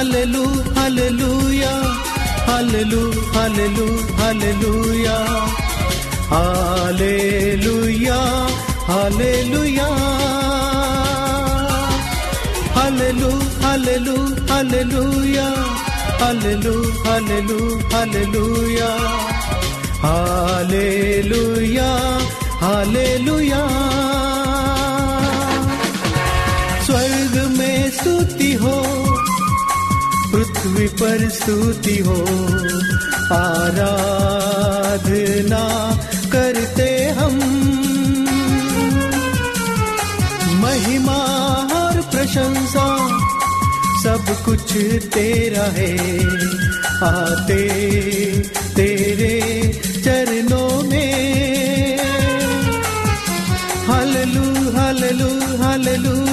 hallelu hallelujah hallelu hallelu hallelujah hallelujah hallelujah hallelu hallelu hallelujah hallelu hallelu hallelujah hallelujah hallelujah स्वर्ग में स्तुति हो पृथ्वी पर स्तुति हो। आराधना करते हम। महिमा और प्रशंसा, सब कुछ तेरा है। आते तेरे चरणों में। हालेलू हालेलू हालेलू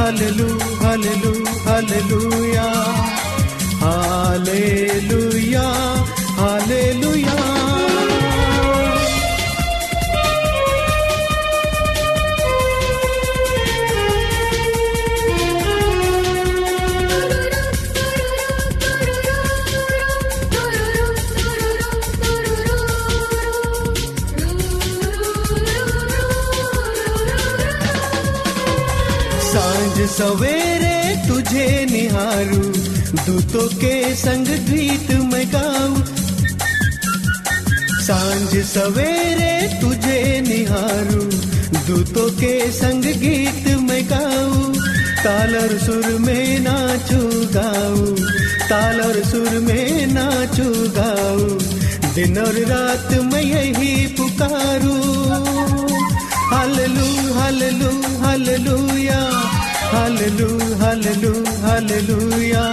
हालेलू। संग गीत मैं गाऊं। साँझ सवेरे तुझे निहारू। दूतों के संग गीत मैं गाऊं। ताल और सुर में नाचू गाऊं। ताल और सुर में नाचू गाऊं। दिन और रात मैं यही पुकारू। हालेलू हालेलू, हालेलूया। हालेलू हालेलू, हालेलूया।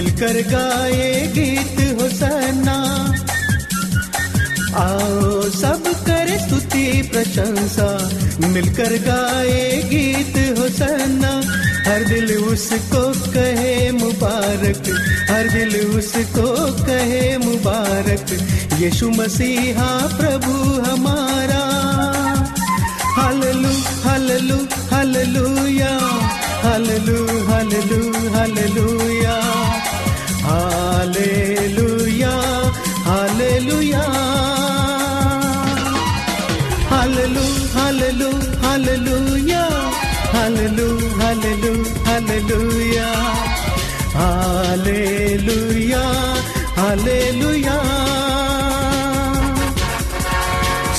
मिलकर गाए गीत होसना। आओ सब कर स्तुति प्रशंसा, मिलकर गाए गीत होसना। हर दिल उसको कहे मुबारक, हर दिल उसको कहे मुबारक, यीशु मसीहा प्रभु हमारा। हालेलू हालेलू, हालेलूया, हालेलू हालेलू हालेलूया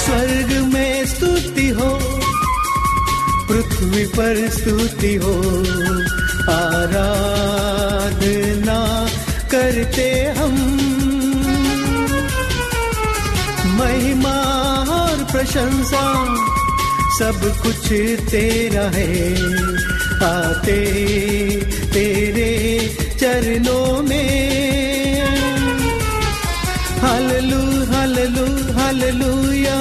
स्वर्ग में स्तुति हो, पृथ्वी पर स्तुति हो, आराधना करते हम। महिमा और प्रशंसा सब कुछ तेरा है। आते तेरे चरणों में। हालेलू हालेलू, हालेलूया,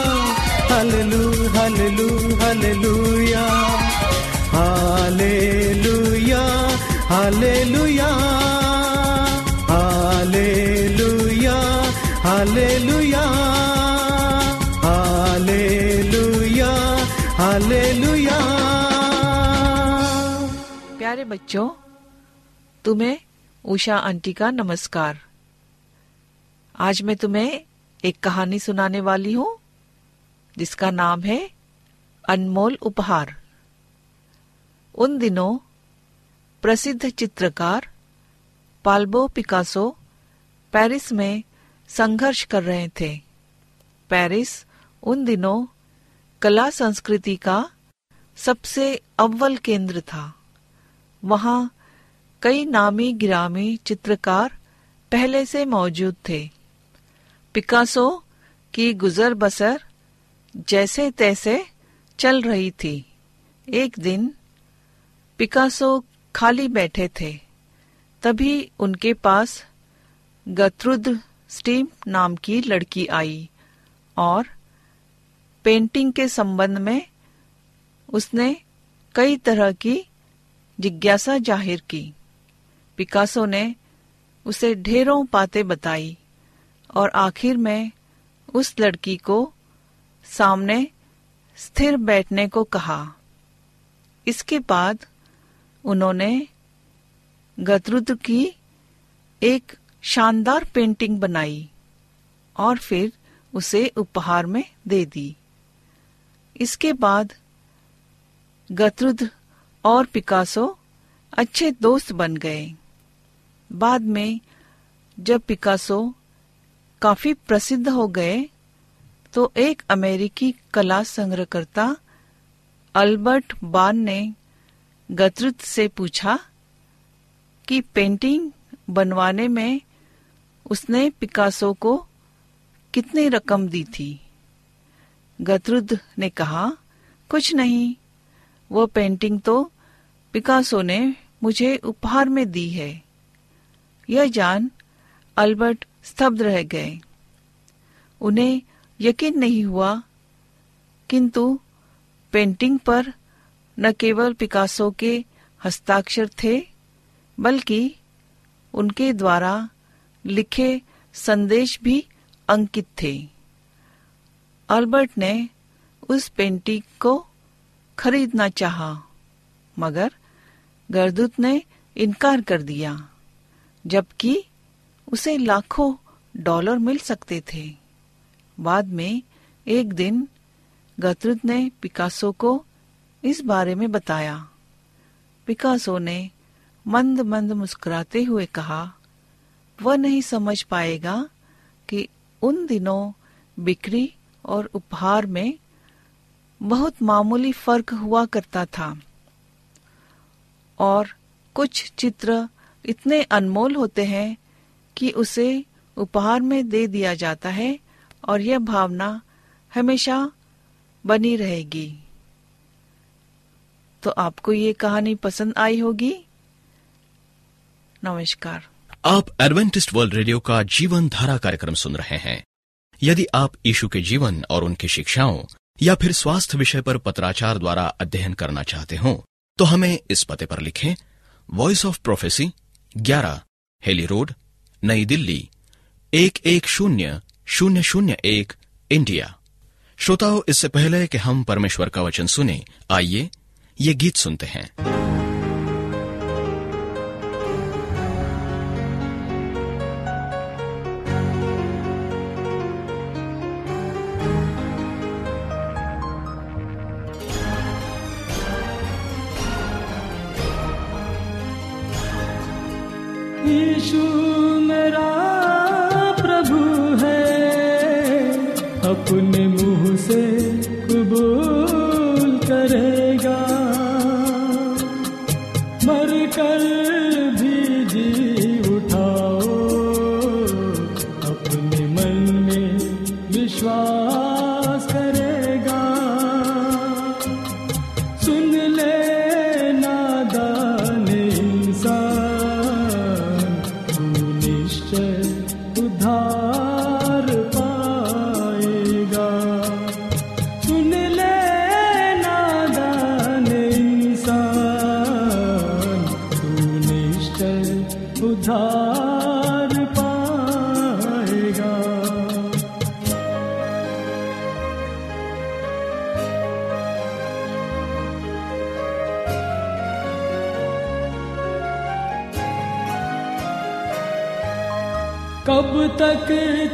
हालेलू हालेलू, हालेलूया हालेलूया हालेलूया हालेलूया, हालेलुया हालेलुया हालेलुया। प्यारे बच्चों, तुम्हें उषा आंटी का नमस्कार। आज मैं तुम्हें एक कहानी सुनाने वाली हूँ, जिसका नाम है अनमोल उपहार। उन दिनों प्रसिद्ध चित्रकार पाल्बो पिकासो पेरिस में संघर्ष कर रहे थे। पेरिस उन दिनों कला संस्कृति का सबसे अव्वल केंद्र था। वहाँ कई नामी गिरामी चित्रकार पहले से मौजूद थे। पिकासो की गुजर बसर जैसे तैसे चल रही थी। एक दिन पिकासो खाली बैठे थे। तभी उनके पास गत्रुद स्टीम नाम की लड़की आई और पेंटिंग के संबंध में उसने कई तरह की जिज्ञासा ज़ाहिर की। पिकासो ने उसे ढेरों बातें बताई और आखिर में उस लड़की को सामने स्थिर बैठने को कहा। इसके बाद उन्होंने गतरुद्र की एक शानदार पेंटिंग बनाई और फिर उसे उपहार में दे दी। इसके बाद गतरुद्र और पिकासो अच्छे दोस्त बन गए। बाद में, जब पिकासो काफ़ी प्रसिद्ध हो गए तो एक अमेरिकी कला संग्रहकर्ता अल्बर्ट बान ने गतरुद्र से पूछा कि पेंटिंग बनवाने में उसने पिकासो को कितनी रकम दी थी। गतरुद्र ने कहा, कुछ नहीं वो पेंटिंग तो पिकासो ने मुझे उपहार में दी है। यह जान अल्बर्ट स्तब्ध रह गए। उन्हें यकीन नहीं हुआ, किंतु पेंटिंग पर न केवल पिकासो के हस्ताक्षर थे, बल्कि उनके द्वारा लिखे संदेश भी अंकित थे। अल्बर्ट ने उस पेंटिंग को खरीदना चाहा, मगर गर्दूत ने इनकार कर दिया जबकि उसे लाखों डॉलर मिल सकते थे। बाद में एक दिन गतरुद ने पिकासो को इस बारे में बताया। पिकासो ने मंद मंद मुस्कुराते हुए कहा वह नहीं समझ पाएगा कि उन दिनों बिक्री और उपहार में बहुत मामूली फ़र्क हुआ करता था। और कुछ चित्र इतने अनमोल होते हैं कि उसे उपहार में दे दिया जाता है और यह भावना हमेशा बनी रहेगी। तो आपको ये कहानी पसंद आई होगी? नमस्कार। आप एडवेंटिस्ट वर्ल्ड रेडियो का जीवन धारा कार्यक्रम सुन रहे हैं। यदि आप यीशु के जीवन और उनकी शिक्षाओं या फिर स्वास्थ्य विषय पर पत्राचार द्वारा अध्ययन करना चाहते हो तो हमें इस पते पर लिखें Voice of Prophecy 11 Hailey Road नई दिल्ली, एक एक शून्य शून्य शून्य एक इंडिया श्रोताओं, इससे पहले कि हम परमेश्वर का वचन सुने, आइए ये गीत सुनते हैं।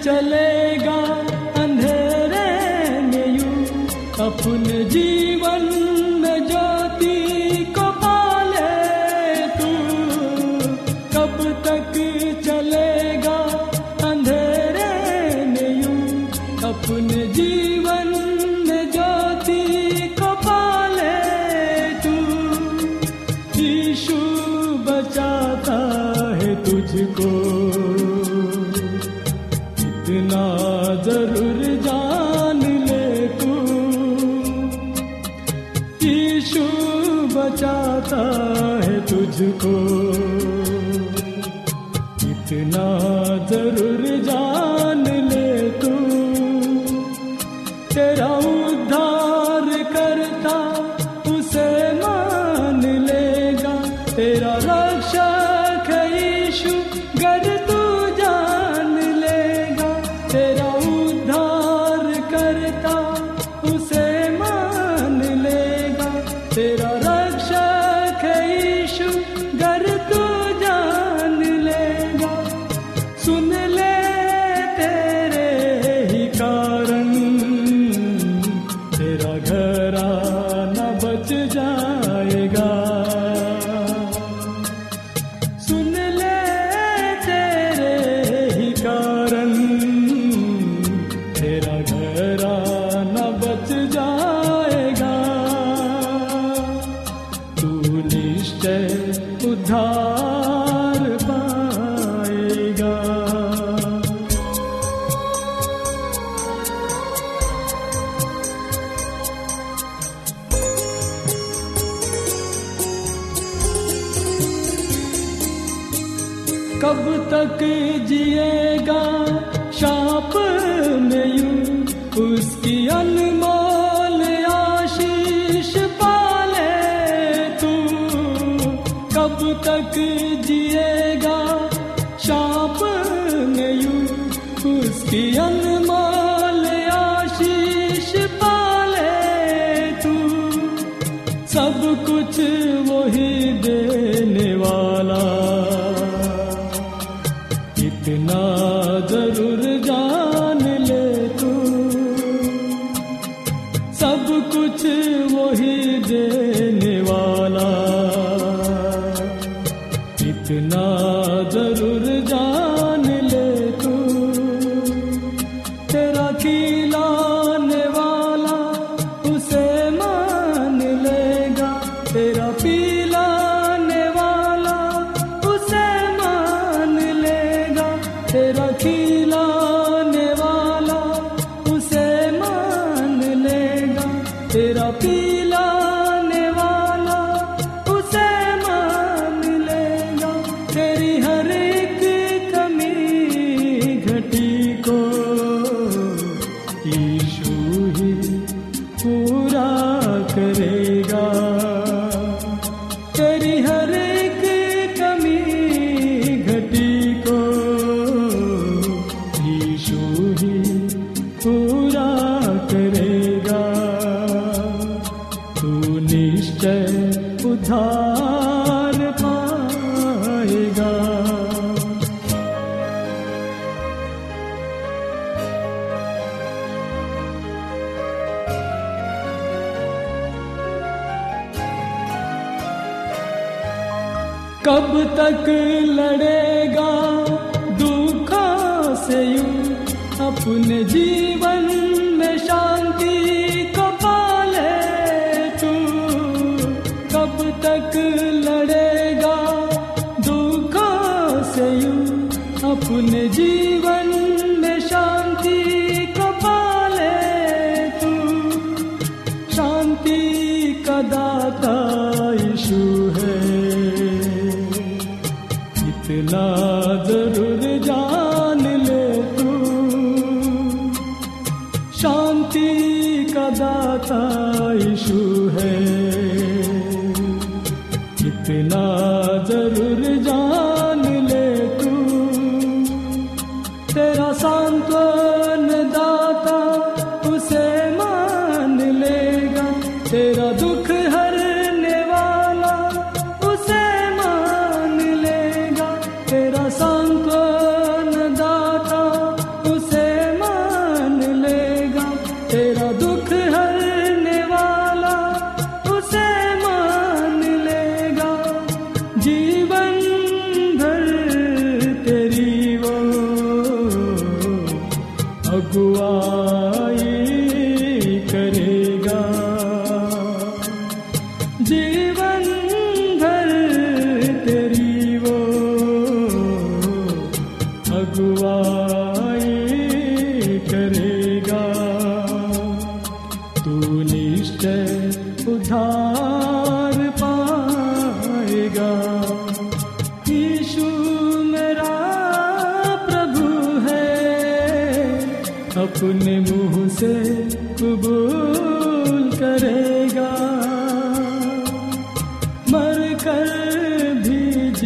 चलेगा ज़रूर जान ले तू। यीशु बचाता है तुझको। इतना ज़रूर सब कुछ तक लड़ेगा दुखों से यू अपने जी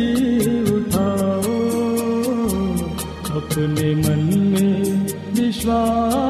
भी उठाओ अपने मन में विश्वास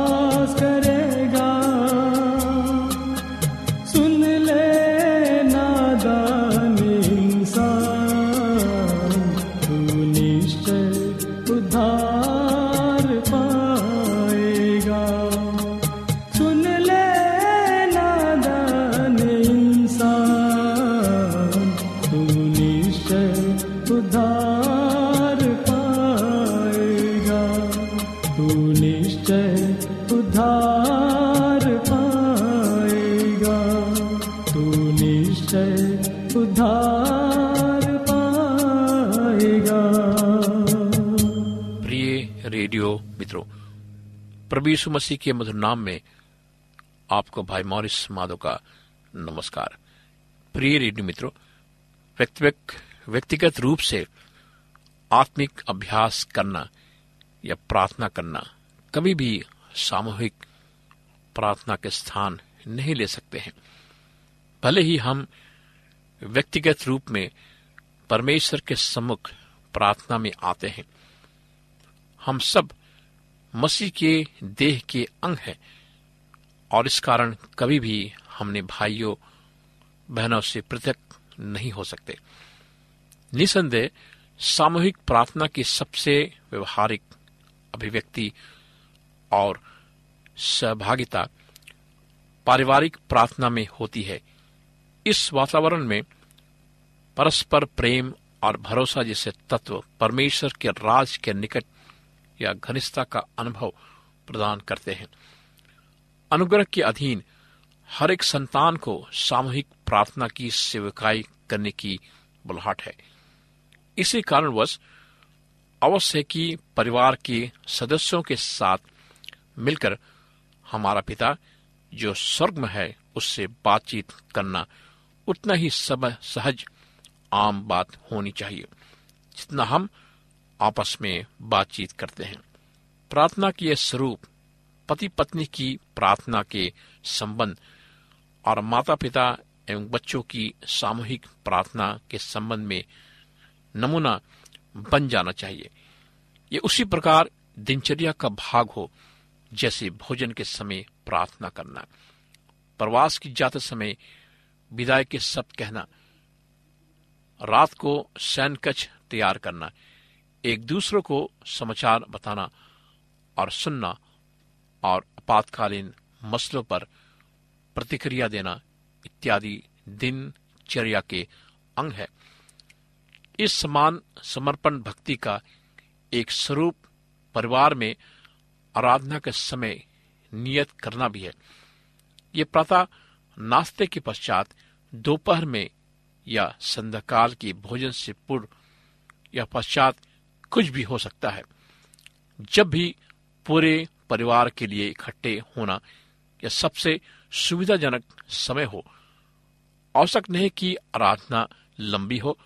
प्रभु यीशु मसीह के मधुर नाम में आपको भाई मॉरिस माधव का नमस्कार। प्रिय रेडियो मित्रों व्यक्तिगत व्यक्तिगत रूप से आत्मिक अभ्यास करना या प्रार्थना करना कभी भी सामूहिक प्रार्थना के स्थान नहीं ले सकते हैं। भले ही हम व्यक्तिगत रूप में परमेश्वर के सम्मुख प्रार्थना में आते हैं, हम सब मसीह के देह के अंग हैं। और इस कारण कभी भी हमने भाइयों, बहनों से पृथक नहीं हो सकते। निसंदेह सामूहिक प्रार्थना की सबसे व्यवहारिक अभिव्यक्ति और सहभागिता पारिवारिक प्रार्थना में होती है। इस वातावरण में परस्पर प्रेम और भरोसा जैसे तत्व परमेश्वर के राज के निकट या घनिष्ठता का अनुभव प्रदान करते हैं। अनुग्रह के अधीन हर एक संतान को सामूहिक प्रार्थना की सेवकाई करने की बुलाहट है। इसी कारणवश अवश्य कि परिवार के सदस्यों के साथ मिलकर हमारा पिता, जो स्वर्ग में है, उससे बातचीत करना उतना ही सब सहज, आम बात होनी चाहिए। जितना हम आपस में बातचीत करते हैं। प्रार्थना की स्वरूप पति पत्नी की प्रार्थना के संबंध और माता पिता एवं बच्चों की सामूहिक प्रार्थना के संबंध में नमूना बन जाना चाहिए। ये उसी प्रकार दिनचर्या का भाग हो, जैसे भोजन के समय प्रार्थना करना, प्रवास की जाते समय विदाई के शब्द कहना, रात को सैन कच तैयार करना एक दूसरे को समाचार बताना और सुनना और आपातकालीन मसलों पर प्रतिक्रिया देना इत्यादि दिनचर्या के अंग है। इस समान समर्पण भक्ति का एक स्वरूप परिवार में आराधना के समय नियत करना भी है। ये प्रातः नाश्ते के पश्चात दोपहर में या संध्याकाल की भोजन से पूर्व या पश्चात कुछ भी हो सकता है। जब भी पूरे परिवार के लिए इकट्ठे होना यह सबसे सुविधाजनक समय हो, आवश्यक नहीं कि आराधना लंबी हो,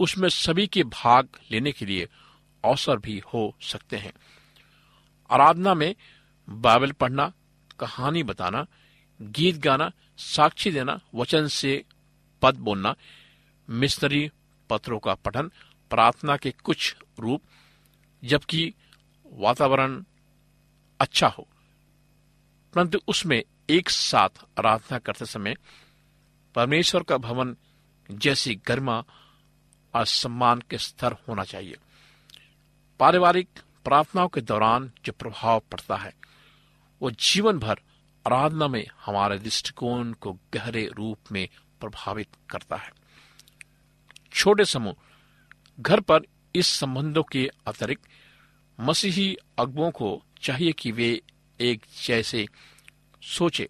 उसमें सभी के भाग लेने के लिए अवसर भी हो सकते हैं। आराधना में बाइबल पढ़ना, कहानी बताना, गीत गाना, साक्षी देना, वचन से पद बोलना, मिशनरी पत्रों का पठन, प्रार्थना के कुछ रूप, जबकि वातावरण अच्छा हो। परंतु उसमें एक साथ आराधना करते समय परमेश्वर का भवन जैसी गरिमा और सम्मान के स्तर होना चाहिए। पारिवारिक प्रार्थनाओं के दौरान जो प्रभाव पड़ता है, वो जीवन भर आराधना में हमारे दृष्टिकोण को गहरे रूप में प्रभावित करता है। छोटे समूह घर पर इस संबंधों के अतिरिक्त मसीही अगुओं को चाहिए कि वे एक जैसे सोचे।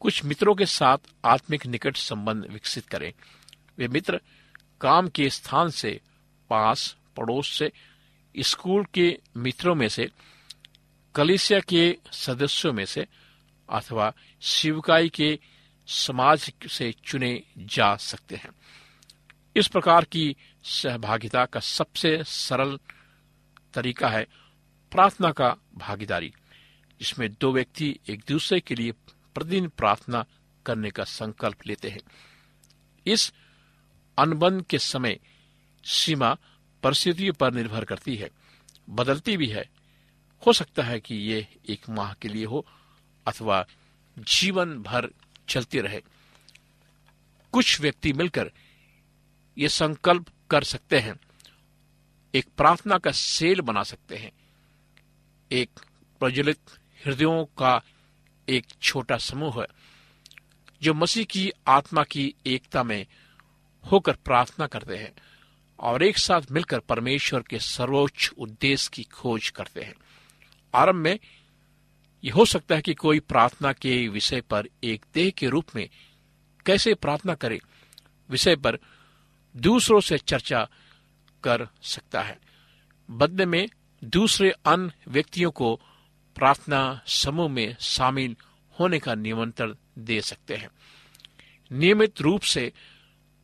कुछ मित्रों के साथ आत्मिक निकट संबंध विकसित करें। वे मित्र काम के स्थान से, पास, पड़ोस से, स्कूल के मित्रों में से, कलिसिया के सदस्यों में से, अथवा शिवकाई के समाज से चुने जा सकते हैं। इस प्रकार की सहभागिता का सबसे सरल तरीका है प्रार्थना का भागीदारी, जिसमें दो व्यक्ति एक दूसरे के लिए प्रतिदिन प्रार्थना करने का संकल्प लेते हैं। इस अनुबंध के समय सीमा परिस्थितियों पर निर्भर करती है, बदलती भी है। हो सकता है कि ये एक माह के लिए हो अथवा जीवन भर चलती रहे। कुछ व्यक्ति मिलकर ये संकल्प कर सकते हैं। एक प्रार्थना का सेल बना सकते हैं। एक प्रज्वलित हृदयों का एक छोटा समूह है, जो मसीह की आत्मा की एकता में होकर प्रार्थना करते हैं और एक साथ मिलकर परमेश्वर के सर्वोच्च उद्देश्य की खोज करते हैं। आरंभ में यह हो सकता है कि कोई प्रार्थना के विषय पर एक देह के रूप में कैसे प्रार्थना करे, विषय पर दूसरों से चर्चा कर सकता है। बदले में दूसरे अन्य व्यक्तियों को प्रार्थना समूह में शामिल होने का निमंत्रण दे सकते हैं। नियमित रूप से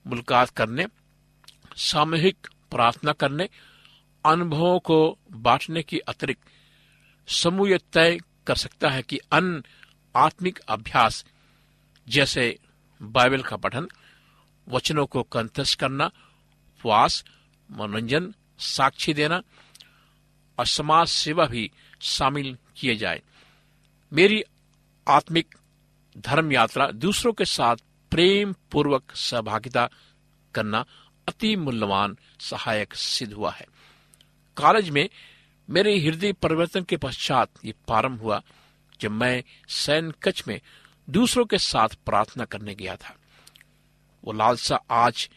मुलाकात करने, सामूहिक प्रार्थना करने, अनुभवों को बांटने की अतिरिक्त समूह तय कर सकता है कि अन्य आत्मिक अभ्यास, जैसे बाइबल का पठन वचनों को कंठस्थ करना, उपवास, मनोरंजन, साक्षी देना और समाज सेवा भी शामिल किए जाए। मेरी आत्मिक धर्म यात्रा दूसरों के साथ प्रेम पूर्वक सहभागिता करना अति मूल्यवान, सहायक सिद्ध हुआ है। कॉलेज में मेरे हृदय परिवर्तन के पश्चात ये प्रारंभ हुआ, जब मैं सैन कच में दूसरों के साथ प्रार्थना करने गया था। वो लालसा आज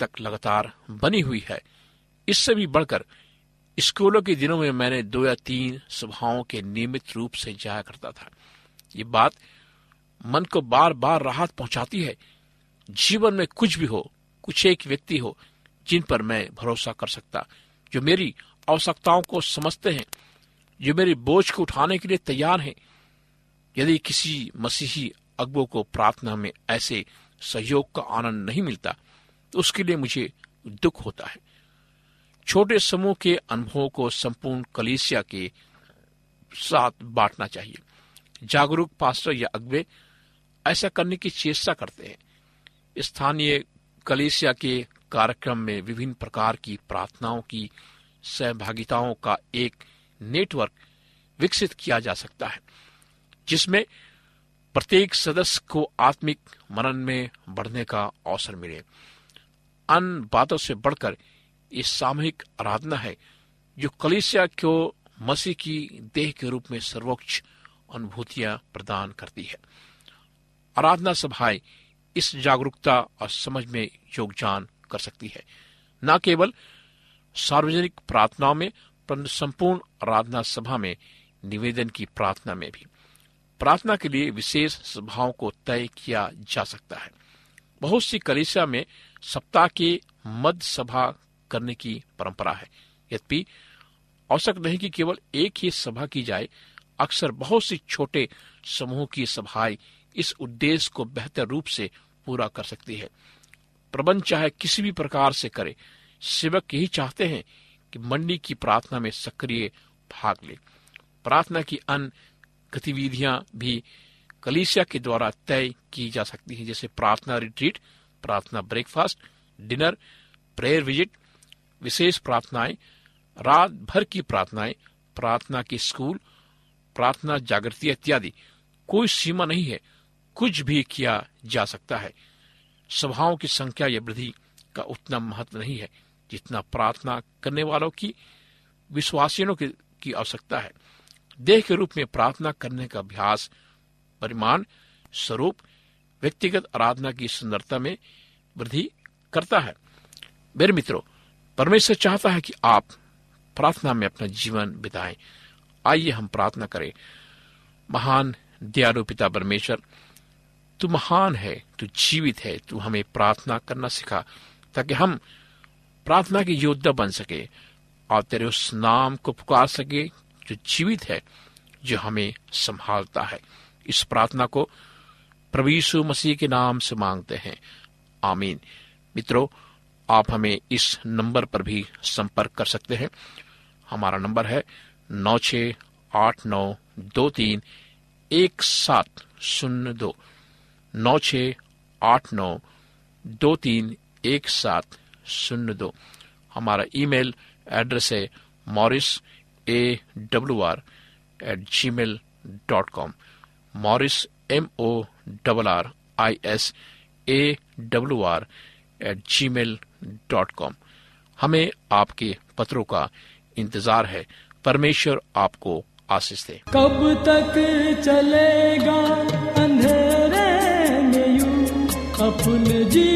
तक लगातार बनी हुई है। इससे भी बढ़कर स्कूलों के दिनों में मैंने दो या तीन सभाओं के नियमित रूप से जाया करता था। ये बात मन को बार बार राहत पहुंचाती है। जीवन में कुछ भी हो, कुछ एक व्यक्ति हो, जिन पर मैं भरोसा कर सकता, जो मेरी आवश्यकताओं को समझते हैं, जो मेरे बोझ को उठाने के लिए तैयार हैं। यदि किसी मसीही अगबो को प्रार्थना में ऐसे सहयोग का आनंद नहीं मिलता तो उसके लिए मुझे दुख होता है। छोटे समूह के अनुभवों को संपूर्ण कलीसिया के साथ बांटना चाहिए। जागरूक पास्टर या अगवे ऐसा करने की चेष्टा करते हैं। स्थानीय कलेसिया के कार्यक्रम में विभिन्न प्रकार की प्रार्थनाओं की सहभागिताओं का एक नेटवर्क विकसित किया जा सकता है, जिसमें प्रत्येक सदस्य को आत्मिक मनन में बढ़ने का अवसर मिले। अन्य बातों से बढ़कर ये सामूहिक आराधना है, जो कलिसिया को मसीह की देह के रूप में सर्वोच्च अनुभूतियाँ प्रदान करती है। आराधना सभाएँ इस जागरूकता और समझ में योगदान कर सकती है। न केवल सार्वजनिक प्रार्थनाओं में, परंतु संपूर्ण आराधना सभा में, निवेदन की प्रार्थना में भी। प्रार्थना के लिए विशेष सभाओं को तय किया जा सकता है। बहुत सी कलिसिया में सप्ताह के मध्य सभा करने की परंपरा है। यद्यपि आवश्यक नहीं कि केवल एक ही सभा की जाए, अक्सर बहुत सी छोटे समूह की सभाएँ इस उद्देश्य को बेहतर रूप से पूरा कर सकती है। प्रबंध चाहे किसी भी प्रकार से करे, सेवक यही चाहते हैं कि मंडी की प्रार्थना में सक्रिय भाग ले। प्रार्थना की अन्य गतिविधियाँ भी कलीसिया के द्वारा तय की जा सकती है जैसे प्रार्थना रिट्रीट प्रार्थना ब्रेकफास्ट डिनर प्रेयर विज़िट विशेष प्रार्थनाएँ रात भर की प्रार्थनाएँ प्रार्थना के स्कूल प्रार्थना जागृति इत्यादि। कोई सीमा नहीं है कुछ भी किया जा सकता है। सभाओं की संख्या या वृद्धि का उतना महत्व नहीं है जितना प्रार्थना करने वालों की विश्वासियों की, आवश्यकता है। देह के रूप में प्रार्थना करने का अभ्यास परिमाण स्वरूप व्यक्तिगत आराधना की सुंदरता में वृद्धि करता है। मेरे मित्रों, परमेश्वर चाहता है कि आप प्रार्थना में अपना जीवन बिताएँ। आइए हम प्रार्थना करें। महान, दयालु पिता परमेश्वर, तू महान है, तू जीवित है, तू हमें प्रार्थना करना सिखा, ताकि हम प्रार्थना के योद्धा बन सके, और तेरे उस नाम को पुकार सके जो जीवित है, जो हमें संभालता है। इस प्रार्थना को यीशु मसीह के नाम से मांगते हैं। आमीन। मित्रों, आप हमें इस नंबर पर भी संपर्क कर सकते हैं। हमारा नंबर है नौ छ आठ नौ दो तीन एक सात शून्य दो। नौ छ आठ नौ दो तीन एक सात शून्य दो। हमारा ईमेल एड्रेस है Morris A W R at Gmail dot com Morris M O double R I S A W R at Gmail dot com हमें आपके पत्रों का इंतज़ार है। परमेश्वर आपको आशीष दे। कब तक चलेगा अंधेरे में अपने जीवन